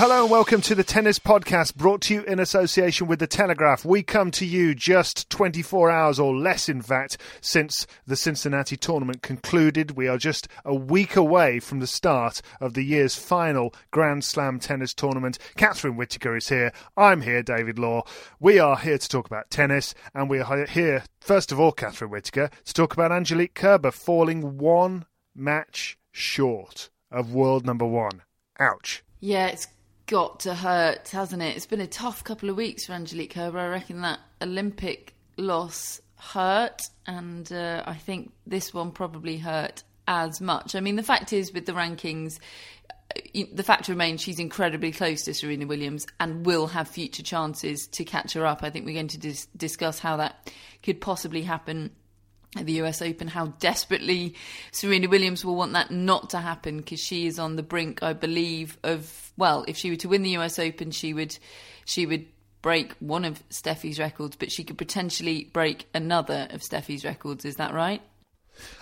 Hello and welcome to the Tennis Podcast brought to you in association with The Telegraph. We come to you just 24 hours or less, in fact, since the Cincinnati tournament concluded. We are just a week away from the start of the year's final Grand Slam tennis tournament. Catherine Whitaker is here. I'm here, David Law. We are here to talk about tennis, and we are here, first of all, Catherine Whitaker, to talk about Angelique Kerber falling one match short of world number one. Ouch. Yeah, it's got to hurt, hasn't it? It's been a tough couple of weeks for Angelique Kerber. I reckon that Olympic loss hurt, and uh, I think this one probably hurt as much. I mean, the fact is, with the rankings, the fact remains she's incredibly close to Serena Williams and will have future chances to catch her up. I think we're going to dis- discuss how that could possibly happen at the US Open, how desperately Serena Williams will want that not to happen because she is on the brink, I believe, of well, if she were to win the US Open, she would she would break one of Steffi's records, but she could potentially break another of Steffi's records. Is that right?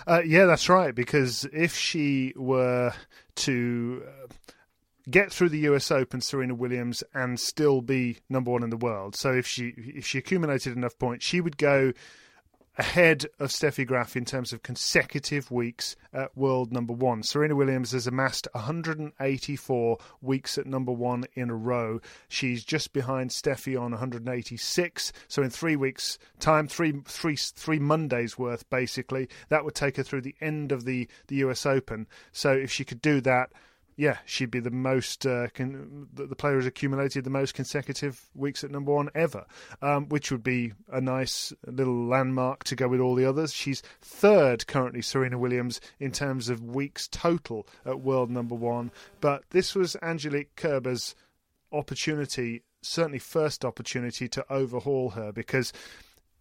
Uh, yeah, that's right. Because if she were to uh, get through the US Open, Serena Williams, and still be number one in the world, so if she if she accumulated enough points, she would go ahead of Steffi Graf in terms of consecutive weeks at world number one. Serena Williams has amassed 184 weeks at number one in a row. She's just behind Steffi on 186. So in three weeks' time, three, three, three Mondays worth basically, that would take her through the end of the, the US Open. So if she could do that, yeah, she'd be the most uh, con- the player who's accumulated the most consecutive weeks at number one ever, um, which would be a nice little landmark to go with all the others. She's third currently, Serena Williams, in terms of weeks total at world number one. But this was Angelique Kerber's opportunity, certainly first opportunity to overhaul her because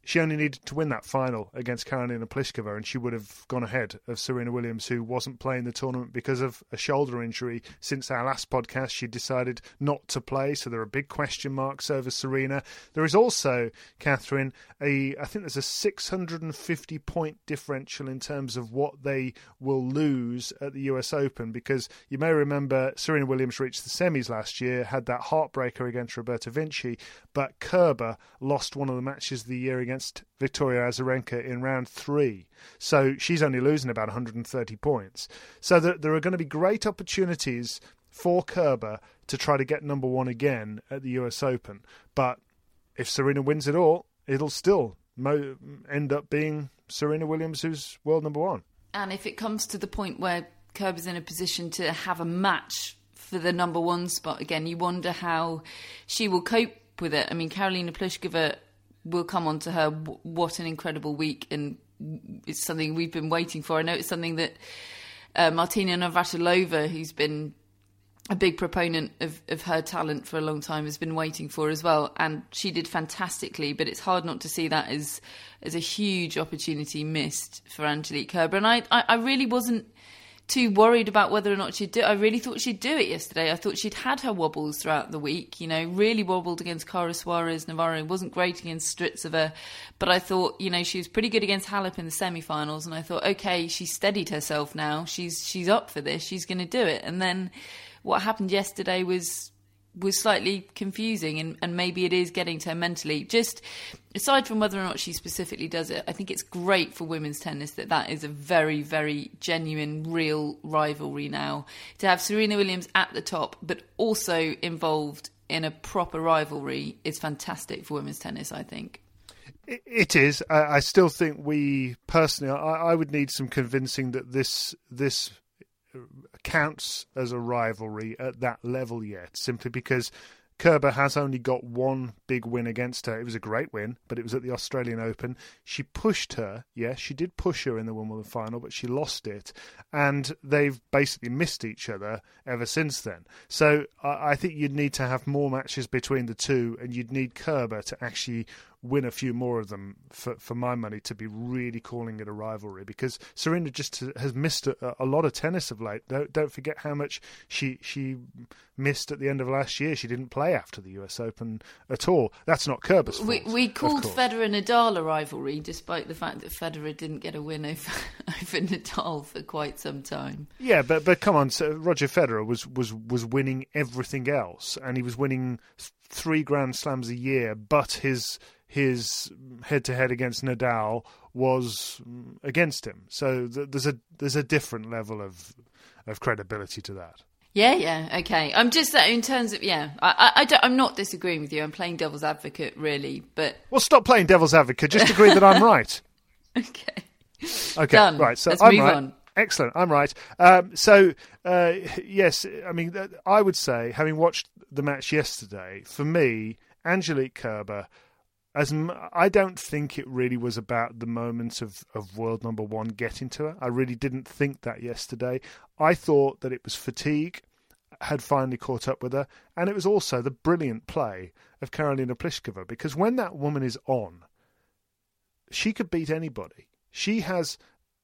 she only needed to win that final against Karolina Pliskova, and she would have gone ahead of Serena Williams, who wasn't playing the tournament because of a shoulder injury. Since our last podcast, she decided not to play, so there are big question marks over Serena. There is also, Catherine, a I think there's a 650 point differential in terms of what they will lose at the US Open, because you may remember Serena Williams reached the semis last year, had that heartbreaker against Roberta Vinci, but Kerber lost one of the matches of the year against against Victoria Azarenka in round three. So she's only losing about 130 points. So there, there are going to be great opportunities for Kerber to try to get number one again at the US Open. But if Serena wins it all, it'll still end up being Serena Williams who's world number one. And if it comes to the point where Kerber's in a position to have a match for the number one spot again, you wonder how she will cope with it. I mean, Karolina Pliskova we'll come on to her. What an incredible week, and it's something we've been waiting for. I know it's something that uh, Martina Navratilova, who's been a big proponent of, of her talent for a long time, has been waiting for as well, and she did fantastically. But it's hard not to see that as as a huge opportunity missed for Angelique Kerber, and I I, I really wasn't too worried about whether or not she'd do it. I really thought she'd do it yesterday. I thought she'd had her wobbles throughout the week, you know, really wobbled against Carla Suarez Navarro, wasn't great against Strycova, but I thought, you know, she was pretty good against Halep in the semi-finals and I thought, okay, she's steadied herself now. She's she's up for this. She's going to do it. And then what happened yesterday was was slightly confusing and, and maybe it is getting to her mentally. Just aside from whether or not she specifically does it, I think it's great for women's tennis that that is a very, very genuine, real rivalry now. To have Serena Williams at the top, but also involved in a proper rivalry is fantastic for women's tennis, I think. It is. I still think we personally, I, I would need some convincing that this this counts as a rivalry at that level yet, simply because Kerber has only got one big win against her. It was a great win, but it was at the Australian Open. She pushed her, yes, she did push her in the Wimbledon final, but she lost it. And they've basically missed each other ever since then. So I think you'd need to have more matches between the two, and you'd need Kerber to actually win a few more of them for, for my money to be really calling it a rivalry because Serena just has missed a, a lot of tennis of late. Don't, don't forget how much she she missed at the end of last year. She didn't play after the US Open at all. That's not Kerber's fault. We, we called Federer and Nadal a rivalry despite the fact that Federer didn't get a win over, over Nadal for quite some time. Yeah, but but come on, so Roger Federer was, was, was winning everything else and he was winning three Grand Slams a year, but his his head to head against Nadal was mm, against him. So th- there's a there's a different level of of credibility to that. Yeah, yeah, okay. I'm just that in terms of yeah, I, I, I am not disagreeing with you. I'm playing devil's advocate, really, but well, stop playing devil's advocate. Just agree that I'm right. Okay. Okay. Done. Right. So Let's I'm move right. on. Excellent. I'm right. Um, so uh, yes, I mean, I would say, having watched the match yesterday, for me, Angelique Kerber as I don't think it really was about the moment of, of world number one getting to her. I really didn't think that yesterday. I thought that it was fatigue had finally caught up with her, and it was also the brilliant play of Karolina Pliskova because when that woman is on, she could beat anybody. She has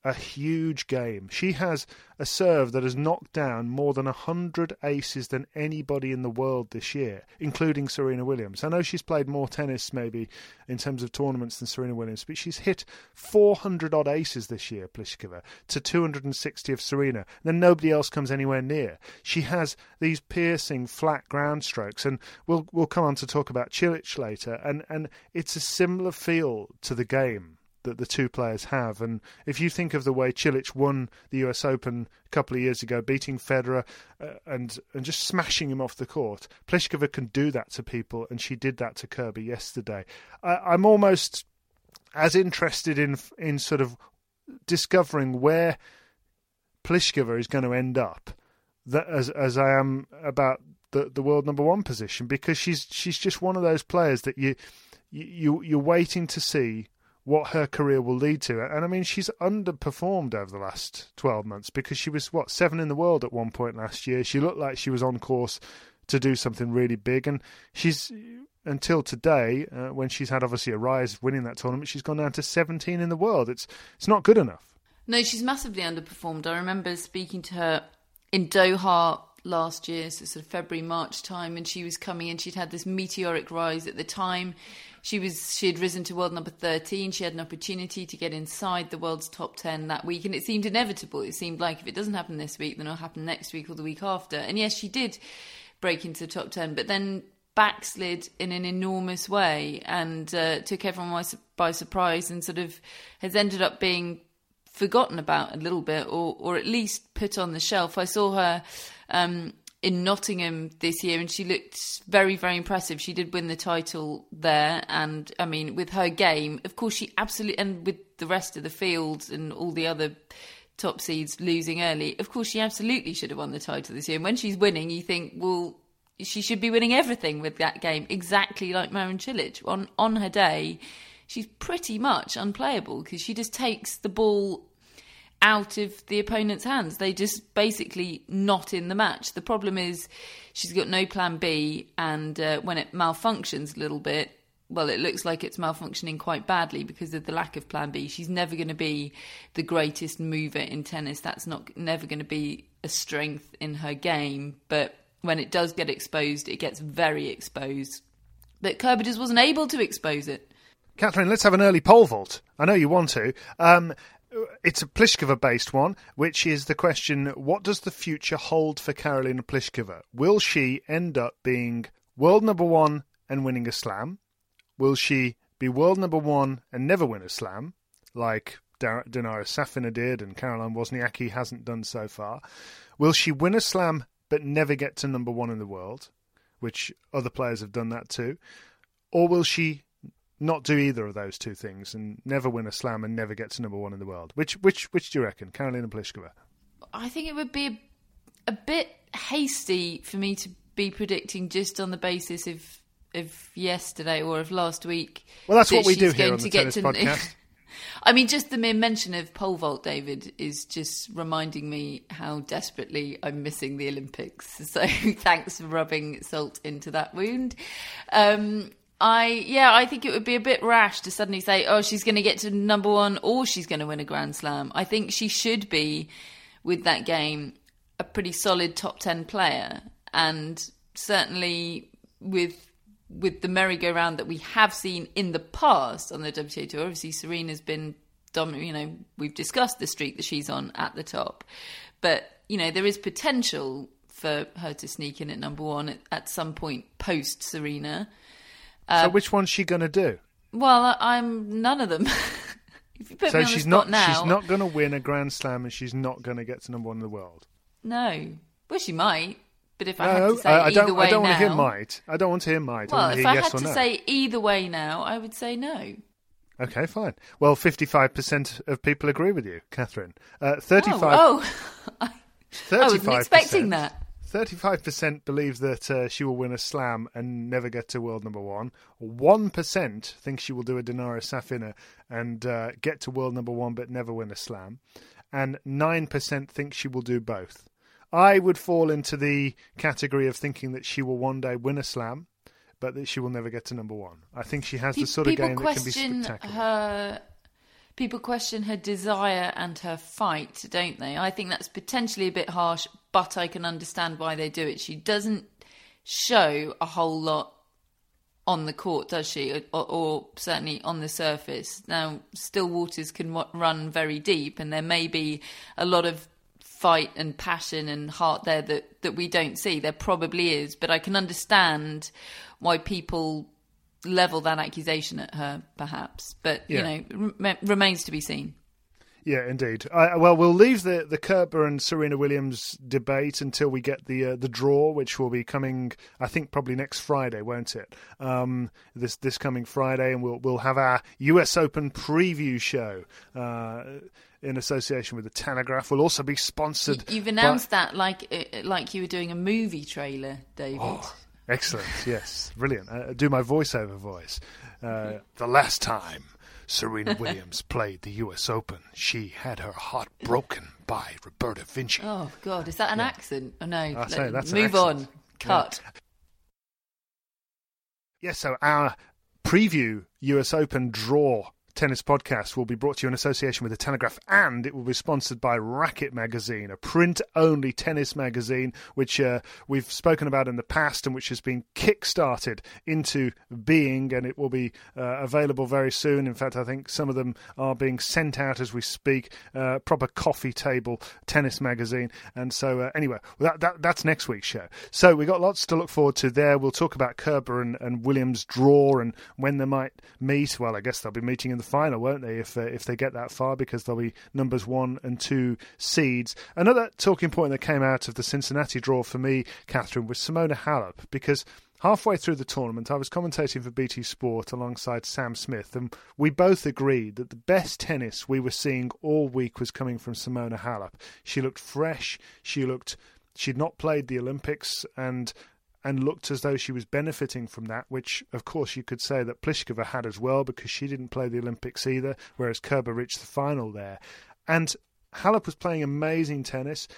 a huge game. She has a serve that has knocked down more than 100 aces than anybody in the world this year, including Serena Williams. I know she's played more tennis, maybe, in terms of tournaments than Serena Williams, but she's hit 400 odd aces this year, Pliskova, to 260 of Serena. Then nobody else comes anywhere near. She has these piercing, flat ground strokes, and we'll, we'll come on to talk about Cilic later, and, and it's a similar feel to the game that the two players have. And if you think of the way Cilic won the US Open a couple of years ago, beating Federer uh, and and just smashing him off the court, Pliskova can do that to people, and she did that to Kerber yesterday. I, I'm almost as interested in in sort of discovering where Pliskova is going to end up that as as I am about the the world number one position because she's she's just one of those players that you you you're waiting to see what her career will lead to. And I mean, she's underperformed over the last 12 months because she was, what, seven in the world at one point last year. She looked like she was on course to do something really big. And she's, until today, uh, when she's had obviously a rise winning that tournament, she's gone down to 17 in the world. It's, it's not good enough. No, she's massively underperformed. I remember speaking to her in Doha last year, so sort of February, March time, and she was coming in. She'd had this meteoric rise at the time she was she had risen to world number 13 she had an opportunity to get inside the world's top 10 that week and it seemed inevitable. It seemed like if it doesn't happen this week then it'll happen next week or the week after. And yes she did break into the top 10 but then backslid in an enormous way and uh, took everyone by, surprise and sort of has ended up being forgotten about a little bit or or at least put on the shelf. I saw her um, in Nottingham this year, and she looked very, very impressive. She did win the title there, and I mean, with her game, of course, she absolutely, and with the rest of the field and all the other top seeds losing early, of course, she absolutely should have won the title this year. And when she's winning, you think, well, she should be winning everything with that game, exactly like Marin Cilic. On on her day, she's pretty much unplayable because she just takes the ball out of the opponent's hands. They just basically not in the match. The problem is she's got no plan B, and uh, when it malfunctions a little bit, well, it looks like it's malfunctioning quite badly because of the lack of plan B. She's never going to be the greatest mover in tennis. That's not never going to be a strength in her game. But when it does get exposed, it gets very exposed. But Kerber just wasn't able to expose it. Catherine, let's have an early pole vault. I know you want to. Um, it's a Pliskova based one, which is the question what does the future hold for Karolina Pliskova? Will she end up being world number one and winning a slam? Will she be world number one and never win a slam, like Dar- Dinara Safina did and Caroline Wozniacki hasn't done so far? Will she win a slam but never get to number one in the world, which other players have done that too? Or will she not do either of those two things and never win a slam and never get to number one in the world? Which which which do you reckon, Karolina Pliskova? I think it would be a, a bit hasty for me to be predicting just on the basis of of yesterday or of last week. Well, that's that what we do here on the Tennis to- Podcast. I mean, just the mere mention of pole vault, David, is just reminding me how desperately I'm missing the Olympics. So thanks for rubbing salt into that wound. Um, I yeah, I think it would be a bit rash to suddenly say, oh, she's going to get to number one or she's going to win a Grand Slam. I think she should be with that game a pretty solid top ten player, and certainly with with the merry-go-round that we have seen in the past on the WTA tour. Obviously, Serena's been dominant. You know, we've discussed the streak that she's on at the top, but you know there is potential for her to sneak in at number one at, at some point post Serena. So which one's she going to do? Well, I, I'm none of them. if you put So she's not now, she's not going to win a Grand Slam and she's not going to get to number one in the world. No, well, she might. But if I had to say I, I either don't. way I don't now, want to hear might. I don't want to hear might. I well, to if I yes had to no. say either way now, I would say no. Okay, fine. Well, fifty-five percent of people agree with you, Catherine. Uh, Thirty-five. Oh, oh. I wasn't expecting that. Thirty-five percent believe that uh, she will win a slam and never get to world number one. One percent think she will do a Dinara Safina and uh, get to world number one but never win a slam, and nine percent think she will do both. I would fall into the category of thinking that she will one day win a slam, but that she will never get to number one. I think she has the sort of game that can be spectacular. her. People question her desire and her fight, don't they? I think that's potentially a bit harsh, but I can understand why they do it. She doesn't show a whole lot on the court, does she? Or, or certainly on the surface. Now, still waters can wa- run very deep, and there may be a lot of fight and passion and heart there that, that we don't see. There probably is, but I can understand why people level that accusation at her, perhaps. But, Yeah. you know, rem- remains to be seen. Yeah, indeed. I, well, we'll leave the the Kerber and Serena Williams debate until we get the uh, the draw, which will be coming. I think probably next Friday, won't it? Um, this this coming Friday, and we'll we'll have our U.S. Open preview show. Uh, in association with the Telegraph, we'll also be sponsored. You've by- announced that like uh, like you were doing a movie trailer, David. Oh. Excellent, yes, brilliant. Uh, do my voiceover voice. Uh, the last time Serena Williams played the U.S. Open, she had her heart broken by Roberta Vinci. Oh God, is that an accent? Oh no, I say, that's move on. Cut. Yes, so our preview US Open draw tennis podcast will be brought to you in association with the Telegraph and it will be sponsored by Racquet Magazine, a print only tennis magazine which uh, we've spoken about in the past and which has been kick-started into being and it will be uh, available very soon. In fact, I think some of them are being sent out as we speak. Uh, proper coffee table tennis magazine. And so, uh, anyway, that, that that's next week's show. So we've got lots to look forward to there. We'll talk about Kerber and, and Williams' draw and when they might meet. Well, I guess they'll be meeting in the final, won't they, if uh, if they get that far, because they'll be numbers one and two seeds. Another talking point that came out of the Cincinnati draw for me, Catherine, was Simona Halep, because halfway through the tournament, I was commentating for BT Sport alongside Sam Smith, and we both agreed that the best tennis we were seeing all week was coming from Simona Halep. She looked fresh. She looked. She'd not played the Olympics, and and looked as though she was benefiting from that, which, of course, you could say that Pliskova had as well because she didn't play the Olympics either, whereas Kerber reached the final there. And Halep was playing amazing tennis.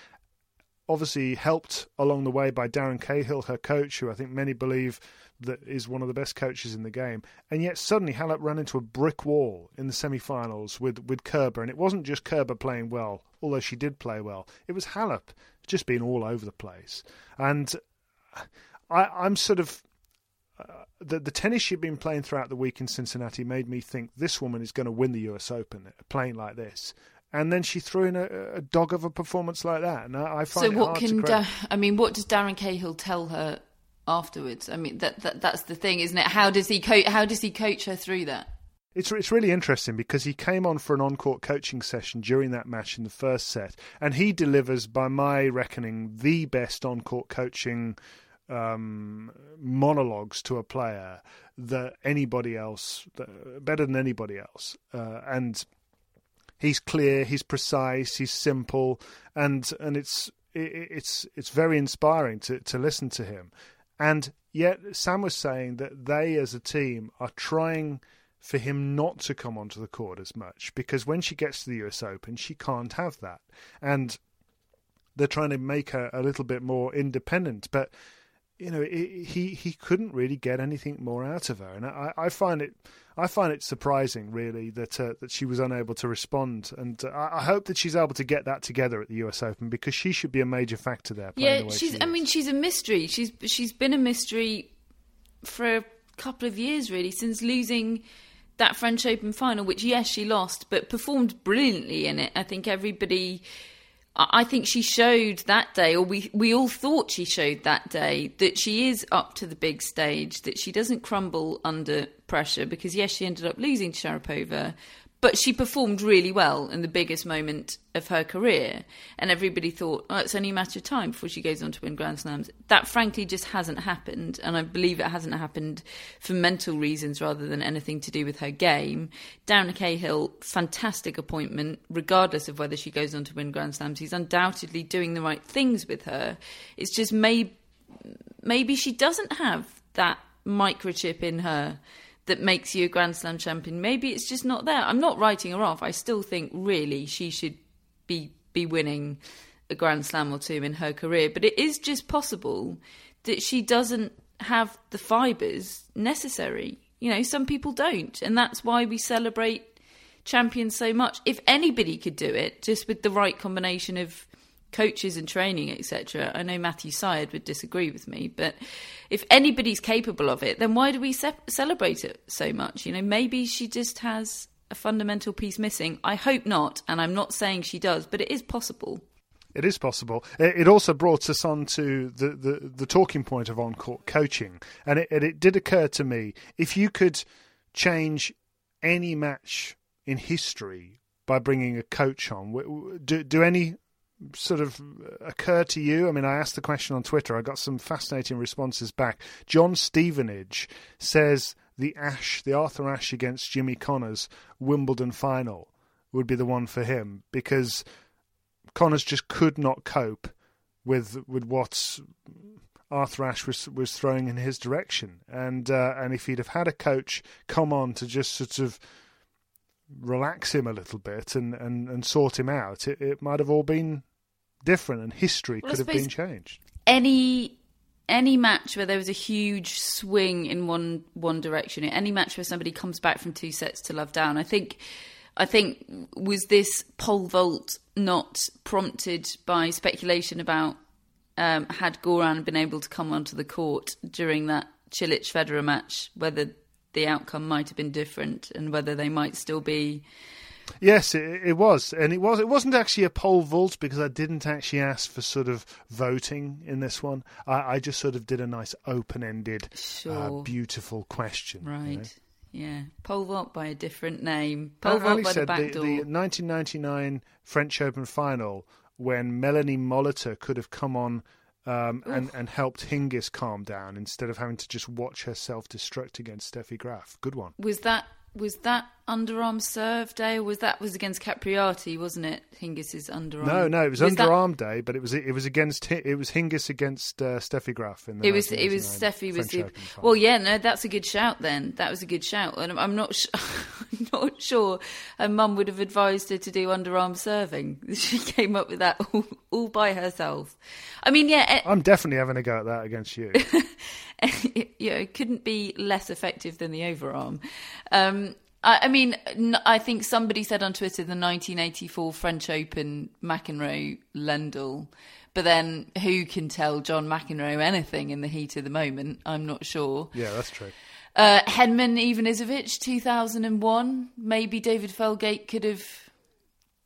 obviously helped along the way by Darren Cahill, her coach, who I think many believe that is one of the best coaches in the game. And yet suddenly Halep ran into a brick wall in the semi-finals with with Kerber, and it wasn't just Kerber playing well, although she did play well. It was Halep just being all over the place, and I, I'm sort of. Uh, the the tennis she'd been playing throughout the week in Cincinnati made me think this woman is going to win the U.S. Open playing like this, and then she threw in a, a dog of a performance like that, and I, I find so it what hard can da-. I mean? What does Darren Cahill tell her afterwards? I mean, that, that that's the thing, isn't it? How does he coach? How does he coach her through that? It's it's really interesting because he came on for an on-court coaching session during that match in the first set, and he delivers, by my reckoning, the best on-court coaching um, monologues to a player that anybody else, better than anybody else, uh, and he's clear, he's precise, he's simple, and and it's it, it's it's very inspiring to to listen to him, and yet Sam was saying that they as a team are trying for him not to come onto the court as much because when she gets to the US Open, she can't have that. And they're trying to make her a little bit more independent. But, you know, it, he, he couldn't really get anything more out of her. And I, I find it. I find it surprising, really, that uh, that she was unable to respond, and uh, I hope that she's able to get that together at the U.S. Open because she should be a major factor there. Yeah, the way she's. she I mean, she's a mystery. She's she's been a mystery for a couple of years, really, since losing that French Open final, which yes, she lost, but performed brilliantly in it. I think everybody. I think she showed that day, or we we all thought she showed that day, that she is up to the big stage, that she doesn't crumble under pressure. Because yes, she ended up losing Sharapova, but she performed really well in the biggest moment of her career, and everybody thought, oh, it's only a matter of time before she goes on to win Grand Slams. That frankly just hasn't happened, and I believe it hasn't happened for mental reasons rather than anything to do with her game. Darren Cahill, fantastic appointment, regardless of whether she goes on to win Grand Slams. He's undoubtedly doing the right things with her. It's just maybe maybe she doesn't have that microchip in her that makes you a Grand Slam champion. Maybe it's just not there. I'm not writing her off. I still think really she should be be winning a Grand Slam or two in her career. But it is just possible that she doesn't have the fibres necessary. You know, some people don't, and that's why we celebrate champions so much. If anybody could do it, just with the right combination of coaches and training, etc. I know Matthew Syed would disagree with me, but if anybody's capable of it, then why do we ce- celebrate it so much? You know, maybe she just has a fundamental piece missing. I hope not, and I'm not saying she does, but it is possible. It is possible. It also brought us on to the, the, the talking point of on court coaching. And it, it did occur to me if you could change any match in history by bringing a coach on, do, do any sort of occur to you? I mean, I asked the question on Twitter. I got some fascinating responses back. John Stevenage says the Ash, the Arthur Ashe against Jimmy Connors Wimbledon final would be the one for him because Connors just could not cope with with what Arthur Ashe was was throwing in his direction, and uh, and if he'd have had a coach come on to just sort of relax him a little bit and, and, and sort him out, it, it might have all been different, and history Well, could have been changed. any any match where there was a huge swing in one one direction, any match where somebody comes back from two sets to love down, I think I think was this pole vault not prompted by speculation about um, had Goran been able to come onto the court during that Cilic Federer match, whether the outcome might have been different and whether they might still be Yes, it, it was, and it was. It wasn't actually a poll vault because I didn't actually ask for sort of voting in this one. I, I just sort of did a nice open-ended, uh, beautiful question. you know. right. Yeah, pole vault by a different name. Pole vault by the said back the, door. the 1999 French Open final when Melanie Molitor could have come on um, and, and helped Hingis calm down instead of having to just watch her self destruct against Steffi Graf. Good one. Was that was that underarm serve day, or was that was against Capriati, wasn't it? Hingis's underarm. No, no, it was, that- underarm day, but it was it was against it was Hingis against uh, Steffi Graf in the It was it was 1989 Steffi was the well yeah no that's a good shout then that was a good shout and I'm- I'm not sh- I'm not sure her mum would have advised her to do underarm serving she came up with that all, all by herself I mean yeah eh, I'm definitely having a go at that against you. you know, it couldn't be less effective than the overarm. Um, I, I mean, n- I think somebody said on Twitter the 1984 French Open McEnroe Lendl, but then who can tell John McEnroe anything in the heat of the moment? I'm not sure. yeah, that's true. Uh, Henman Ivanisevic 2001. Maybe David Felgate could have.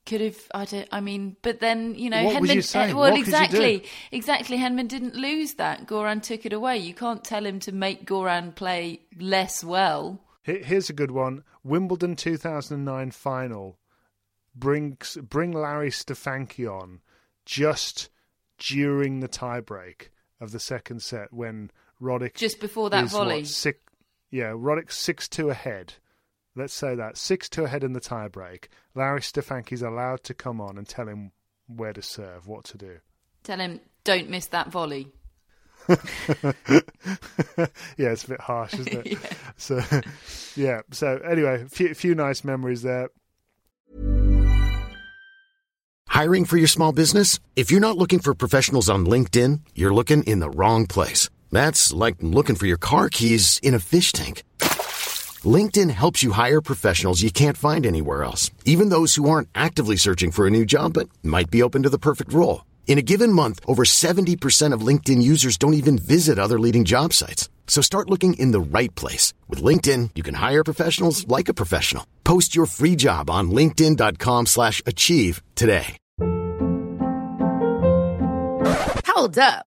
Could have, I don't. I mean, but then you know, What Henman. you uh, well, What could you do? exactly, exactly. Henman didn't lose that. Goran took it away. You can't tell him to make Goran play less well. Here's a good one: Wimbledon 2009 final. Bring bring Larry Stefanki on just during the tiebreak of the second set when Roddick Just before that volley. What, six, yeah, Roddick six two ahead. Let's say that six two ahead in the tiebreak. Larry Stefanki's allowed to come on and tell him where to serve, what to do. Tell him, don't miss that volley. yeah, it's a bit harsh, isn't it? So, yeah. So anyway, a few, few nice memories there. Hiring for your small business? If you're not looking for professionals on LinkedIn, you're looking in the wrong place. That's like looking for your car keys in a fish tank. LinkedIn helps you hire professionals you can't find anywhere else, even those who aren't actively searching for a new job but might be open to the perfect role. In a given month, over 70% of LinkedIn users don't even visit other leading job sites. So start looking in the right place. With LinkedIn, you can hire professionals like a professional. Post your free job on linkedin.com slash achieve today. Hold up.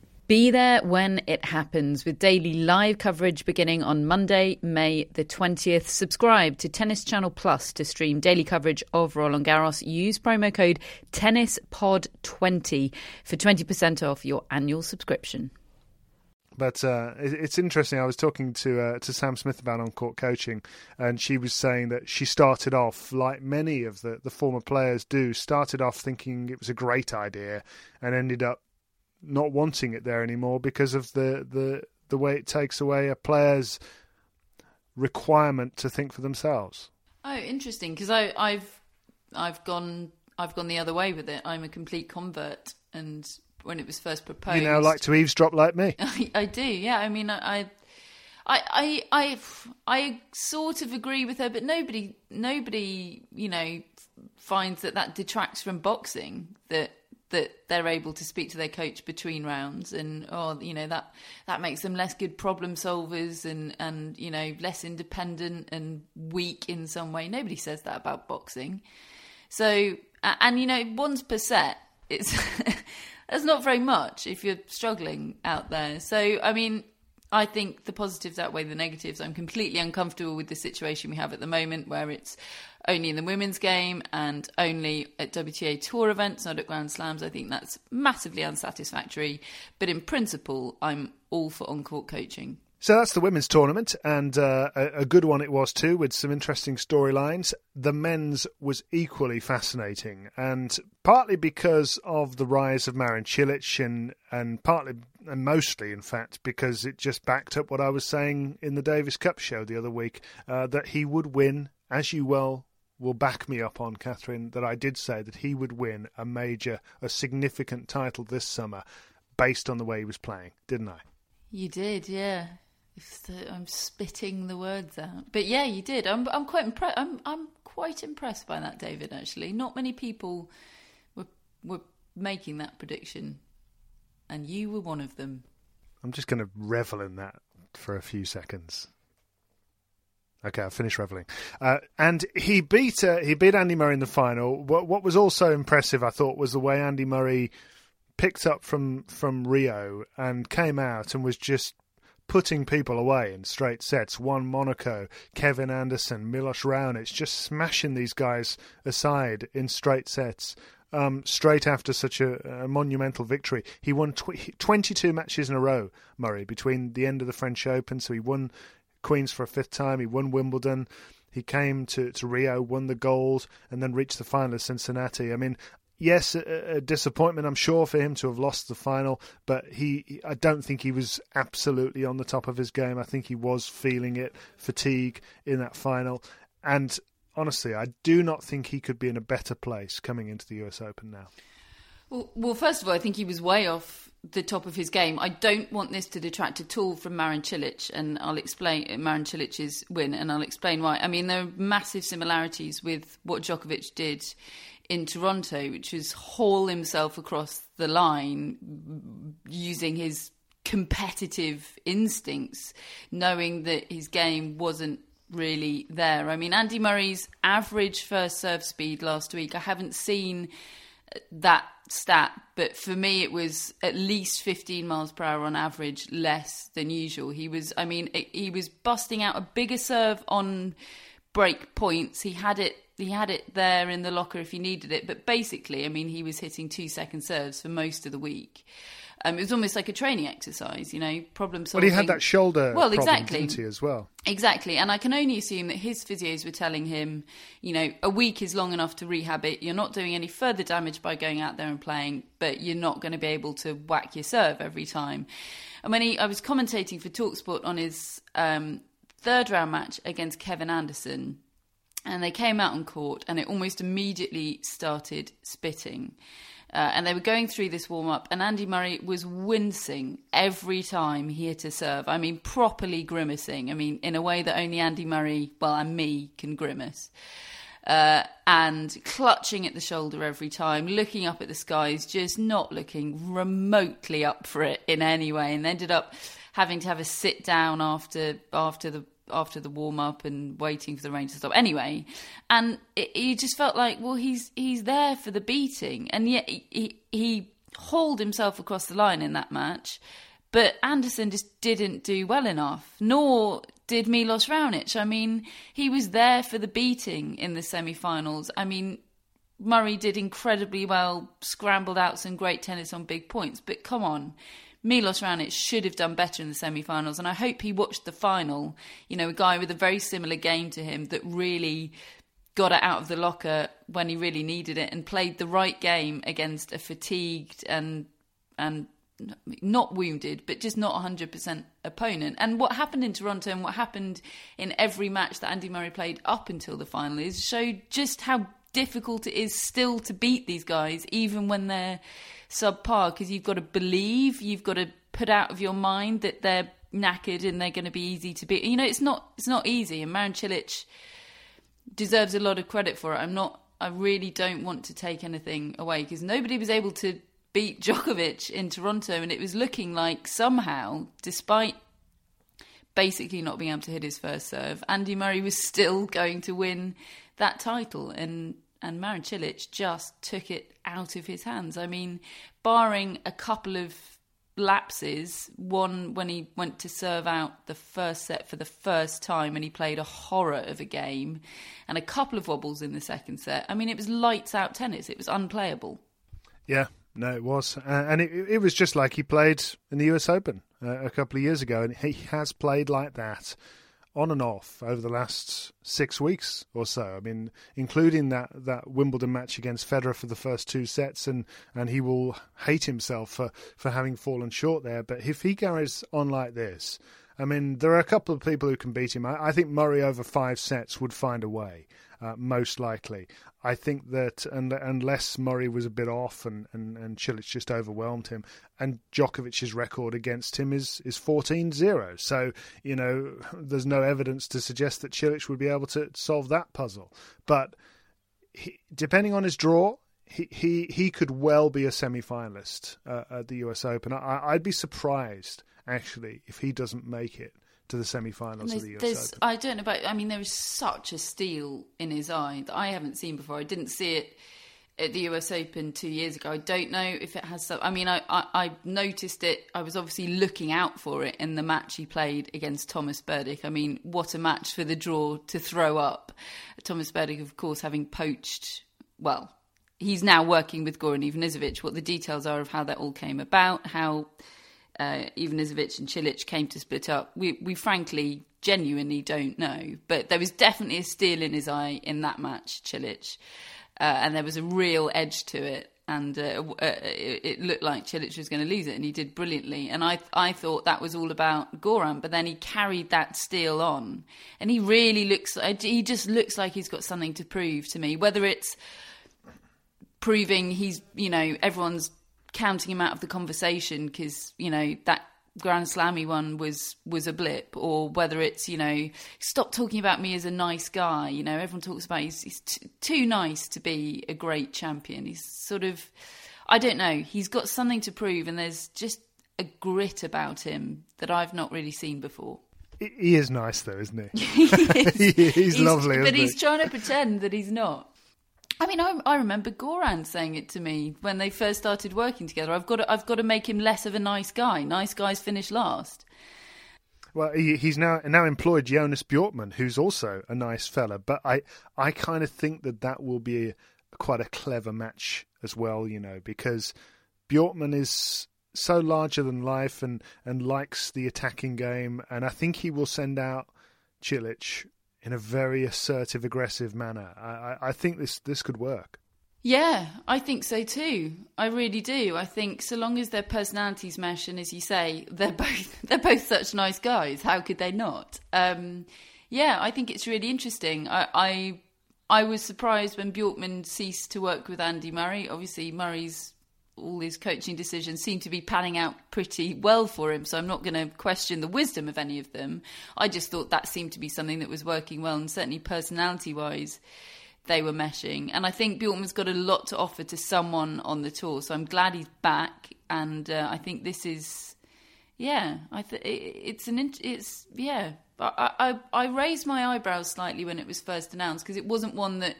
Be there when it happens with daily live coverage beginning on Monday, May the 20th. Subscribe to Tennis Channel Plus to stream daily coverage of Roland Garros. Use promo code TennisPod20 for 20% off your annual subscription. But uh, it's interesting. I was talking to uh, to Sam Smith about on court coaching, and she was saying that she started off like many of the, the former players do. Started off thinking it was a great idea, and ended up not wanting it there anymore because of the the, the way it takes away a player's requirement to think for themselves. Oh, interesting. Because I've I've gone I've gone the other way with it. I'm a complete convert, and when it was first proposed, You now like to eavesdrop like me. I, I do. Yeah. I mean, I, I, I, I, I sort of agree with her, but nobody, nobody, you know, finds that that detracts from boxing. That that they're able to speak to their coach between rounds, and oh, you know that that makes them less good problem solvers, and and you know less independent and weak in some way. Nobody says that about boxing. So, and you know, once per set, it's that's not very much if you're struggling out there. So, I mean, I think the positives outweigh the negatives. I'm completely uncomfortable with the situation we have at the moment, where it's only in the women's game and only at WTA Tour events, not at Grand Slams. I think that's massively unsatisfactory. But in principle, I'm all for on court coaching. So that's the women's tournament, and uh, a, a, good one it was too, with some interesting storylines. The men's was equally fascinating, and partly because of the rise of Marin Cilic, and and partly and mostly, in fact, because it just backed up what I was saying in the Davis Cup show the other week uh, that he would win, as you well will back me up on, Catherine, that I did say that he would win a major, a significant title this summer, based on the way he was playing, didn't I? You did, yeah. The, I'm spitting the words out, but yeah, you did. I'm I'm quite impressed. I'm I'm quite impressed by that, David. Actually, not many people were were making that prediction, and you were one of them. I'm just going to revel in that for a few seconds. Okay, I've finished reveling. Uh, and he beat uh, he beat Andy Murray in the final. What, what was also impressive, I thought, was the way Andy Murray picked up from from Rio and came out and was just putting people away in straight sets. Juan Monaco, Kevin Anderson, Milos Raonic, just smashing these guys aside in straight sets. Um, straight after such a, a, monumental victory, he won tw- 22 matches in a row. Murray between the end of the French Open, so he won Queens for a fifth time. He won Wimbledon. He came to, to Rio, won the gold, and then reached the final of Cincinnati. I mean, yes, a, a, disappointment, I'm sure, for him to have lost the final, but he, I don't think he was absolutely on the top of his game. I think he was feeling it, fatigue in that final. And honestly, I do not think he could be in a better place coming into the US Open now. Well, well, first of all, I think he was way off the top of his game. I don't want this to detract at all from Marin Cilic, and I'll explain Marin Cilic's win, and I'll explain why. I mean, there are massive similarities with what Djokovic did in Toronto, which was haul himself across the line using his competitive instincts, knowing that his game wasn't really there. I mean, Andy Murray's average first serve speed last week, I haven't seen that stat, but for me, it was at least 15 miles per hour on average less than usual. He was, I mean, he was busting out a bigger serve on break points. He had it he had it there in the locker if he needed it. But basically, I mean, he was hitting two second serves for most of the week. Um, it was almost like a training exercise, you know, problem solving. Well, he had that shoulder well, problem, exactly. he, as well? Exactly. And I can only assume that his physios were telling him, you know, a week is long enough to rehab it. You're not doing any further damage by going out there and playing, but you're not going to be able to whack your serve every time. And when he, I was commentating for Talksport on his um, third round match against Kevin Anderson and they came out on court and it almost immediately started spitting. Uh, and they were going through this warm up, and Andy Murray was wincing every time he hit a serve. I mean, properly grimacing. I mean, in a way that only Andy Murray, well, and me, can grimace. Uh, and clutching at the shoulder every time, looking up at the skies, just not looking remotely up for it in any way, and ended up having to have a sit down after after the after the warm up and waiting for the rain to stop. Anyway, and it, you just felt like, well, he's he's there for the beating, and yet he, he, he hauled himself across the line in that match. But Anderson just didn't do well enough, nor did Milos Raonic. I mean, he was there for the beating in the semi-finals. I mean, Murray did incredibly well, scrambled out some great tennis on big points. But come on, Milos Raonic should have done better in the semi-finals, and I hope he watched the final. You know, a guy with a very similar game to him that really got it out of the locker when he really needed it and played the right game against a fatigued and and not wounded, but just not 100% opponent. And what happened in Toronto and what happened in every match that Andy Murray played up until the final is showed just how difficult it is still to beat these guys, even when they're subpar because you've got to believe, you've got to put out of your mind that they're knackered and they're going to be easy to beat. You know, it's not it's not easy, and Marin Cilic deserves a lot of credit for it. I'm not. I really don't want to take anything away because nobody was able to beat Djokovic in Toronto, and it was looking like somehow, despite basically not being able to hit his first serve, Andy Murray was still going to win that title, and and Marin Cilic just took it out of his hands. I mean, barring a couple of lapses. One when he went to serve out the first set for the first time and he played a horror of a game, and a couple of wobbles in the second set. I mean, it was lights out tennis. It was unplayable. Yeah, no, it was, uh, and it, it was just like he played in the U.S. Open uh, a couple of years ago, and he has played like that on and off over the last six weeks or so. I mean, including that, that Wimbledon match against Federer for the first two sets, and, and he will hate himself for, for having fallen short there. But if he carries on like this, I mean, there are a couple of people who can beat him. I, I think Murray over five sets would find a way uh, most likely. I think that and, unless Murray was a bit off and, and, and Cilic just overwhelmed him, and Djokovic's record against him is, is 14-0. So, you know, there's no evidence to suggest that Cilic would be able to solve that puzzle. But he, depending on his draw, he, he, he could well be a semi-finalist uh, at the US Open. I, I'd be surprised, actually, if he doesn't make it to the semi-finals of the US Open. I don't know about. I mean, there is such a steel in his eye that I haven't seen before. I didn't see it at the US Open two years ago. I don't know if it has. Some, I mean, I, I, I noticed it. I was obviously looking out for it in the match he played against Thomas Berdych. I mean, what a match for the draw to throw up. Thomas Berdych, of course, having poached. Well, he's now working with Goran Ivanisevic. What the details are of how that all came about, how uh, Ivanisevic and Cilic came to split up, we, we frankly genuinely don't know. But there was definitely a steel in his eye in that match, Cilic. Uh, and there was a real edge to it. And uh, uh it, it, looked like Cilic was going to lose it, and he did brilliantly. And I, I thought that was all about Goran, but then he carried that steel on, and he really looks. He just looks like he's got something to prove to me. Whether it's proving he's, you know, everyone's counting him out of the conversation because you know that Grand Slammy one was was a blip, or whether it's you know stop talking about me as a nice guy. You know, everyone talks about he's, he's t- too nice to be a great champion. He's sort of, I don't know. He's got something to prove, and there's just a grit about him that I've not really seen before. He is nice, though, isn't he? he is. he's, he's, lovely, but he's he? trying to pretend that he's not. I mean, I, I, remember Goran saying it to me when they first started working together. I've got to, I've got to make him less of a nice guy. Nice guys finish last. Well, he, he's now now employed Jonas Bjorkman, who's also a nice fella. But I I kind of think that that will be a, quite a clever match as well, you know, because Bjorkman is so larger than life and and likes the attacking game, and I think he will send out Cilic in a very assertive, aggressive manner. I, I think this this could work. Yeah, I think so too. I really do. I think so long as their personalities mesh, and as you say, they're both they're both such nice guys. How could they not? Um, yeah, I think it's really interesting. I, I I was surprised when Bjorkman ceased to work with Andy Murray. Obviously, Murray's all his coaching decisions seem to be panning out pretty well for him. So I'm not going to question the wisdom of any of them. I just thought that seemed to be something that was working well, and certainly personality wise, they were meshing. And I think Bjorkman's got a lot to offer to someone on the tour. So I'm glad he's back, and uh, I think this is, yeah, I th- it's an it's yeah. I, I I raised my eyebrows slightly when it was first announced because it wasn't one that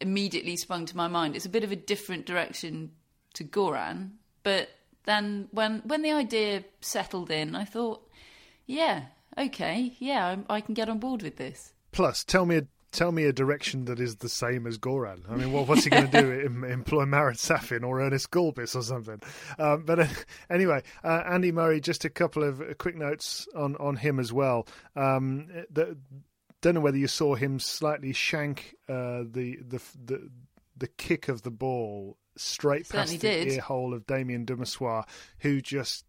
immediately sprung to my mind. It's a bit of a different direction to Goran. But then when when the idea settled in, I thought, yeah, okay, yeah, I, I can get on board with this. Plus, tell me a tell me a direction that is the same as Goran. I mean, what, what's he going to do? Employ Marat Safin or Ernest Gulbis or something? Um, but uh, anyway, uh, Andy Murray. Just a couple of quick notes on on him as well. Um, the, don't know whether you saw him slightly shank uh, the the the the kick of the ball straight past the did. ear hole of Damien Dumusois, who just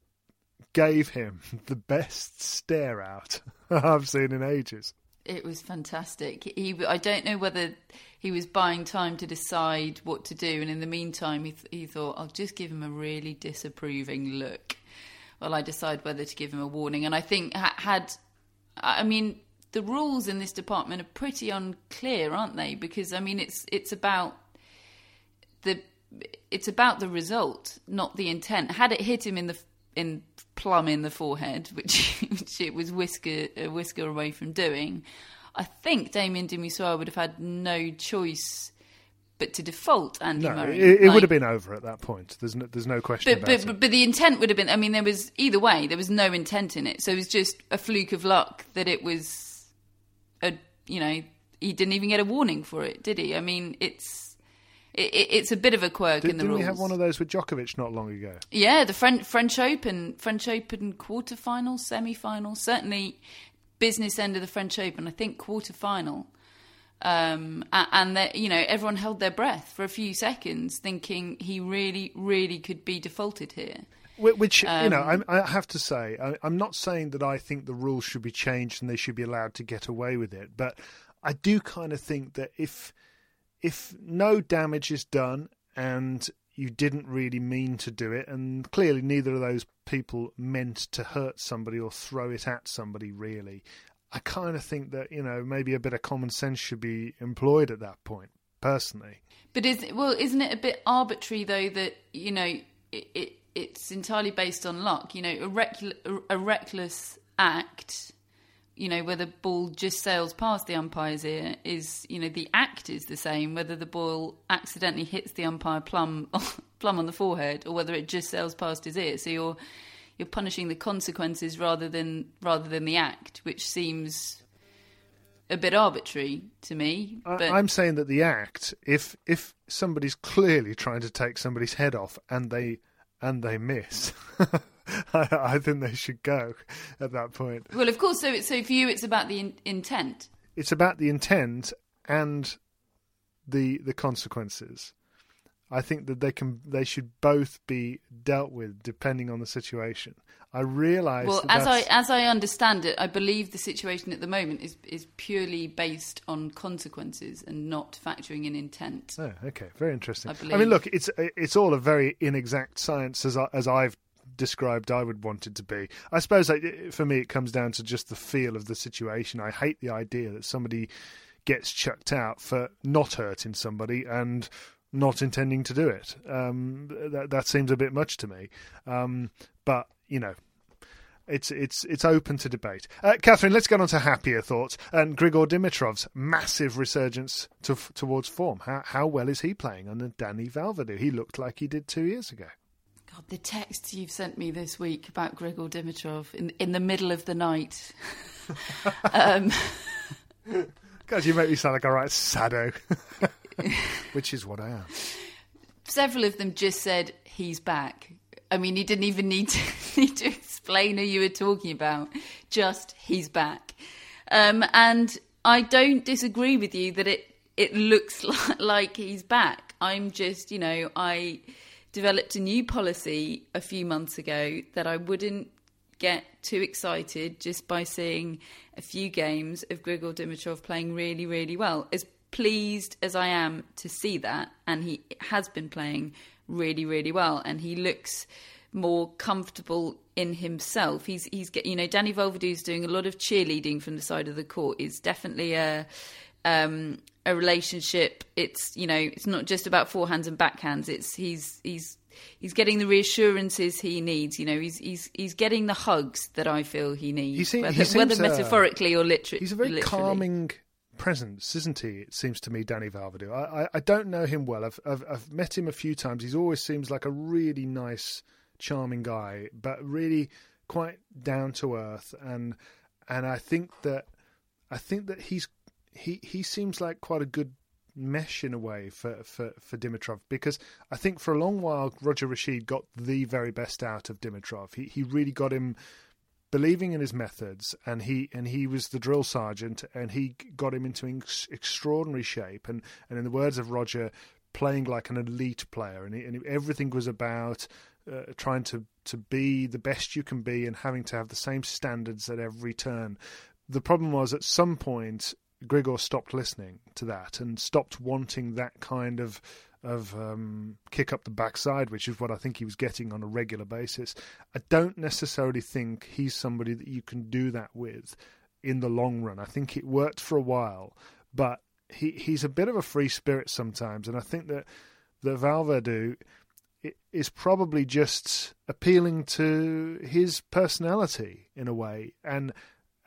gave him the best stare out I've seen in ages. It was fantastic. He, I don't know whether he was buying time to decide what to do, and in the meantime, he, th- he thought, "I'll just give him a really disapproving look." Well, I decide whether to give him a warning, and I think ha- had, I mean, the rules in this department are pretty unclear, aren't they? Because I mean, it's it's about the it's about the result, not the intent. Had it hit him in the in plumb in the forehead, which, which it was whisker a whisker away from doing, I think Damien Dumusois would have had no choice but to default Andy No, Murray. it, it like- would have been over at that point. There's no, there's no question But, about but, but, but the intent would have been. I mean, there was either way. There was no intent in it, so it was just a fluke of luck that it was a. You know, he didn't even get a warning for it, did he? I mean, it's it, it- it's a bit of a quirk Did, in the didn't rules. we have one of those with Djokovic not long ago? Yeah, the French French Open, French Open quarterfinal, semi-final, certainly business end of the French Open. I think quarterfinal. Um, and that you know everyone held their breath for a few seconds, thinking he really, really could be defaulted here. Wh- Which you know, Um, I'm, I have to say, I, I'm not saying that I think the rules should be changed and they should be allowed to get away with it, but I do kind of think that if if no damage is done and you didn't really mean to do it, and clearly neither of those people meant to hurt somebody or throw it at somebody, really, I kind of think that you know maybe a bit of common sense should be employed at that point. Personally, But is well, isn't it a bit arbitrary though that you know it, it it's entirely based on luck? You know, a, a reckless act, you know, where the ball just sails past the umpire's ear is, you know, the act is the same. Whether the ball accidentally hits the umpire plumb plumb on the forehead or whether it just sails past his ear. So you're you're punishing the consequences rather than rather than the act, which seems a bit arbitrary to me. But I'm saying that the act, if if somebody's clearly trying to take somebody's head off and they and they miss, I, I think they should go at that point. Well, of course. So, so for you, it's about the in- intent. It's about the intent and the the consequences. I think that they can they should both be dealt with depending on the situation. I realise. Well, that as I as I understand it, I believe the situation at the moment is is purely based on consequences and not factoring in intent. Oh, okay, very interesting. I I, mean, look, it's it's all a very inexact science as I, as I've described. I would want it to be. I suppose for me, it comes down to just the feel of the situation. I hate the idea that somebody gets chucked out for not hurting somebody and not intending to do it. Um, that that seems a bit much to me. Um, but you know, it's it's it's open to debate. Uh, Catherine, let's get on to happier thoughts. And Grigor Dimitrov's massive resurgence to, towards form. How how well is he playing under Dani Vallverdu? He looked like he did two years ago. God, the texts you've sent me this week about Grigor Dimitrov in in the middle of the night. um, God, you make me sound like a right sado, which is what I am. several of them just said he's back. I mean, you didn't even need to need to explain who you were talking about. Just he's back, um, and I don't disagree with you that it it looks like, like he's back. I'm just, you know, I developed a new policy a few months ago that I wouldn't get too excited just by seeing a few games of Grigor Dimitrov playing really, really well. As pleased as I am to see that, and he has been playing really, really well, and he looks more comfortable in himself. He's he's get you know Dani Vallverdu's doing a lot of cheerleading from the side of the court. Is definitely a um, a relationship. It's you know it's not just about forehands and backhands. It's he's he's he's getting the reassurances he needs. You know he's he's he's getting the hugs that I feel he needs, He seem- whether, seems, whether uh, metaphorically or literally. He's a very literally. calming presence, isn't he? It seems to me, Dani Vallverdu. I, I, I don't know him well. I've, I've I've met him a few times. He's always seems like a really nice, charming guy, but really quite down to earth. And and I think that I think that he's he he seems like quite a good mesh in a way for, for, for Dimitrov because I think for a long while Roger Rasheed got the very best out of Dimitrov. He he really got him believing in his methods, and he and he was the drill sergeant, and he got him into ex- extraordinary shape. And, and in the words of Roger, playing like an elite player, and, he, and everything was about uh, trying to to be the best you can be, and having to have the same standards at every turn. The problem was at some point. Grigor stopped listening to that and stopped wanting that kind of of um, kick up the backside, which is what I think he was getting on a regular basis. I don't necessarily think he's somebody that you can do that with in the long run. I think it worked for a while, but he he's a bit of a free spirit sometimes, and I think that the Vallverdu is probably just appealing to his personality in a way, and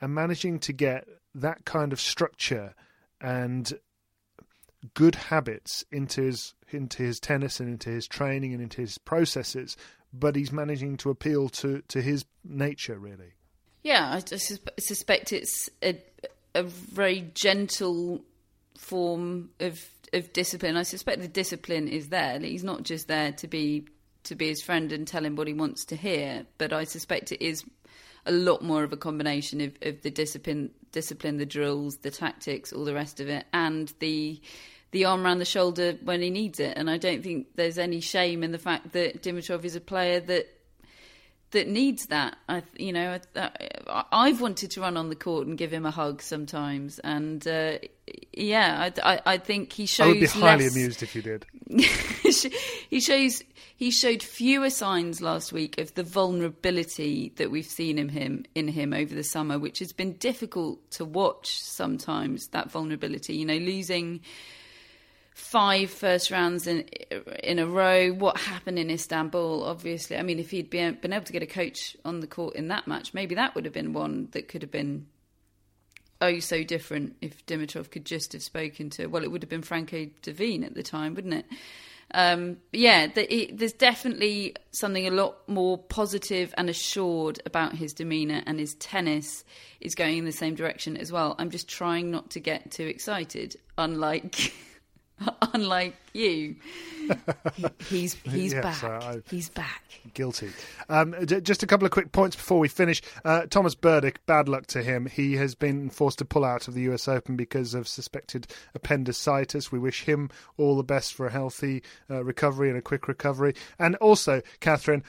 and managing to get that kind of structure and good habits into his into his tennis and into his training and into his processes, but he's managing to appeal to to his nature really. Yeah, I sus- suspect it's a, a very gentle form of of discipline. I suspect the discipline is there. He's not just there to be to be his friend and tell him what he wants to hear, but I suspect it is a lot more of a combination of, of the discipline, discipline, the drills, the tactics, all the rest of it, and the the arm around the shoulder when he needs it. And I don't think there's any shame in the fact that Dimitrov is a player that that needs that. I, you know, I, I've wanted to run on the court and give him a hug sometimes, and uh, yeah, I, I, I, think he shows. I would be highly less... amused if you did. he shows he showed fewer signs last week of the vulnerability that we've seen in him in him over the summer, which has been difficult to watch sometimes. That vulnerability, you know, losing five first rounds in in a row. What happened in Istanbul? Obviously, I mean, if he'd been been able to get a coach on the court in that match, maybe that would have been one that could have been oh so different. If Dimitrov could just have spoken to, well, it would have been Franco Davin at the time, wouldn't it? Um, yeah, the, it, there's definitely something a lot more positive and assured about his demeanour, and his tennis is going in the same direction as well. I'm just trying not to get too excited, unlike. unlike you. He, he's he's yes, back. Uh, he's back. Guilty. Um, d- just a couple of quick points before we finish. Uh, Thomas Berdych, bad luck to him. He has been forced to pull out of the US Open because of suspected appendicitis. We wish him all the best for a healthy uh, recovery and a quick recovery. And also, Catherine,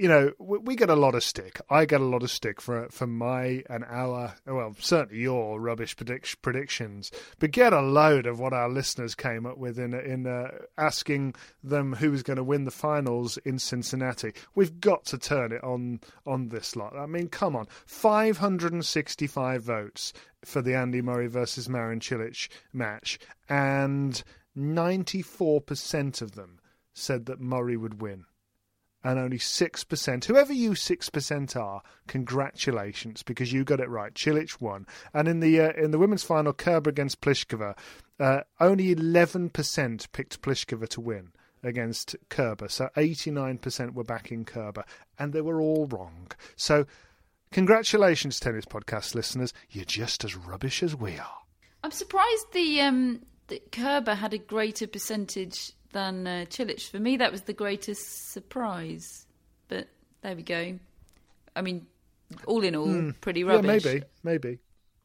you know, we, we, get a lot of stick. I get a lot of stick for for my and our, well, certainly your rubbish predict, predictions. But get a load of what our listeners came up with in in uh, asking them who was going to win the finals in Cincinnati. We've got to turn it on on this lot. I mean, come on, 565 votes for the Andy Murray versus Marin Cilic match, and 94% of them said that Murray would win and only 6%. Whoever you 6% are, congratulations, because you got it right. Cilic won. And in the uh, in the women's final, Kerber against Pliskova, uh, only 11% picked Pliskova to win against Kerber. So 89% were backing Kerber, and they were all wrong. So congratulations, Tennis Podcast listeners. You're just as rubbish as we are. I'm surprised the um, Kerber had a greater percentage than uh, Cilic. For me, that was the greatest surprise. But there we go. I mean, all in all, mm. pretty rubbish. Yeah, maybe, maybe.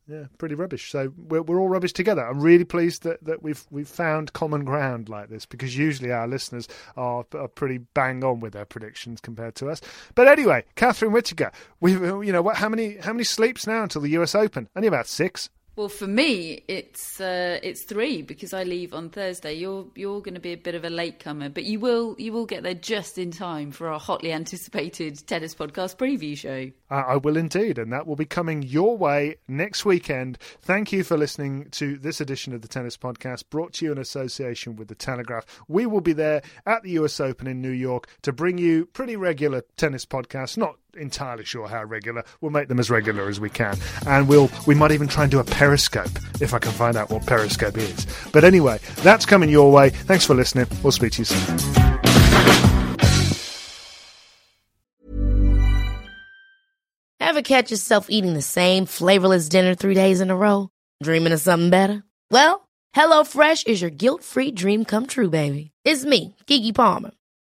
Yeah, pretty rubbish. So we're we're all rubbish together. I'm really pleased that, that we've we've found common ground like this because usually our listeners are, are pretty bang on with their predictions compared to us. But anyway, Catherine Whitaker, we you know what? How many how many sleeps now until the U.S. Open? Only about six. Well, for me, it's uh, it's three because I leave on Thursday. You're you're going to be a bit of a latecomer, but you will you will get there just in time for our hotly anticipated tennis podcast preview show. Uh, I will indeed, and that will be coming your way next weekend. Thank you for listening to this edition of the Tennis Podcast, brought to you in association with the Telegraph. We will be there at the US Open in New York to bring you pretty regular tennis podcasts, not entirely sure how regular. We'll make them as regular as we can, and we'll we might even try and do a Periscope if I can find out what Periscope is. But anyway, that's coming your way. Thanks for listening. We'll speak to you soon. Ever catch yourself eating the same flavorless dinner three days in a row? Dreaming of something better? Well, HelloFresh is your guilt-free dream come true, baby. It's me, Keke Palmer.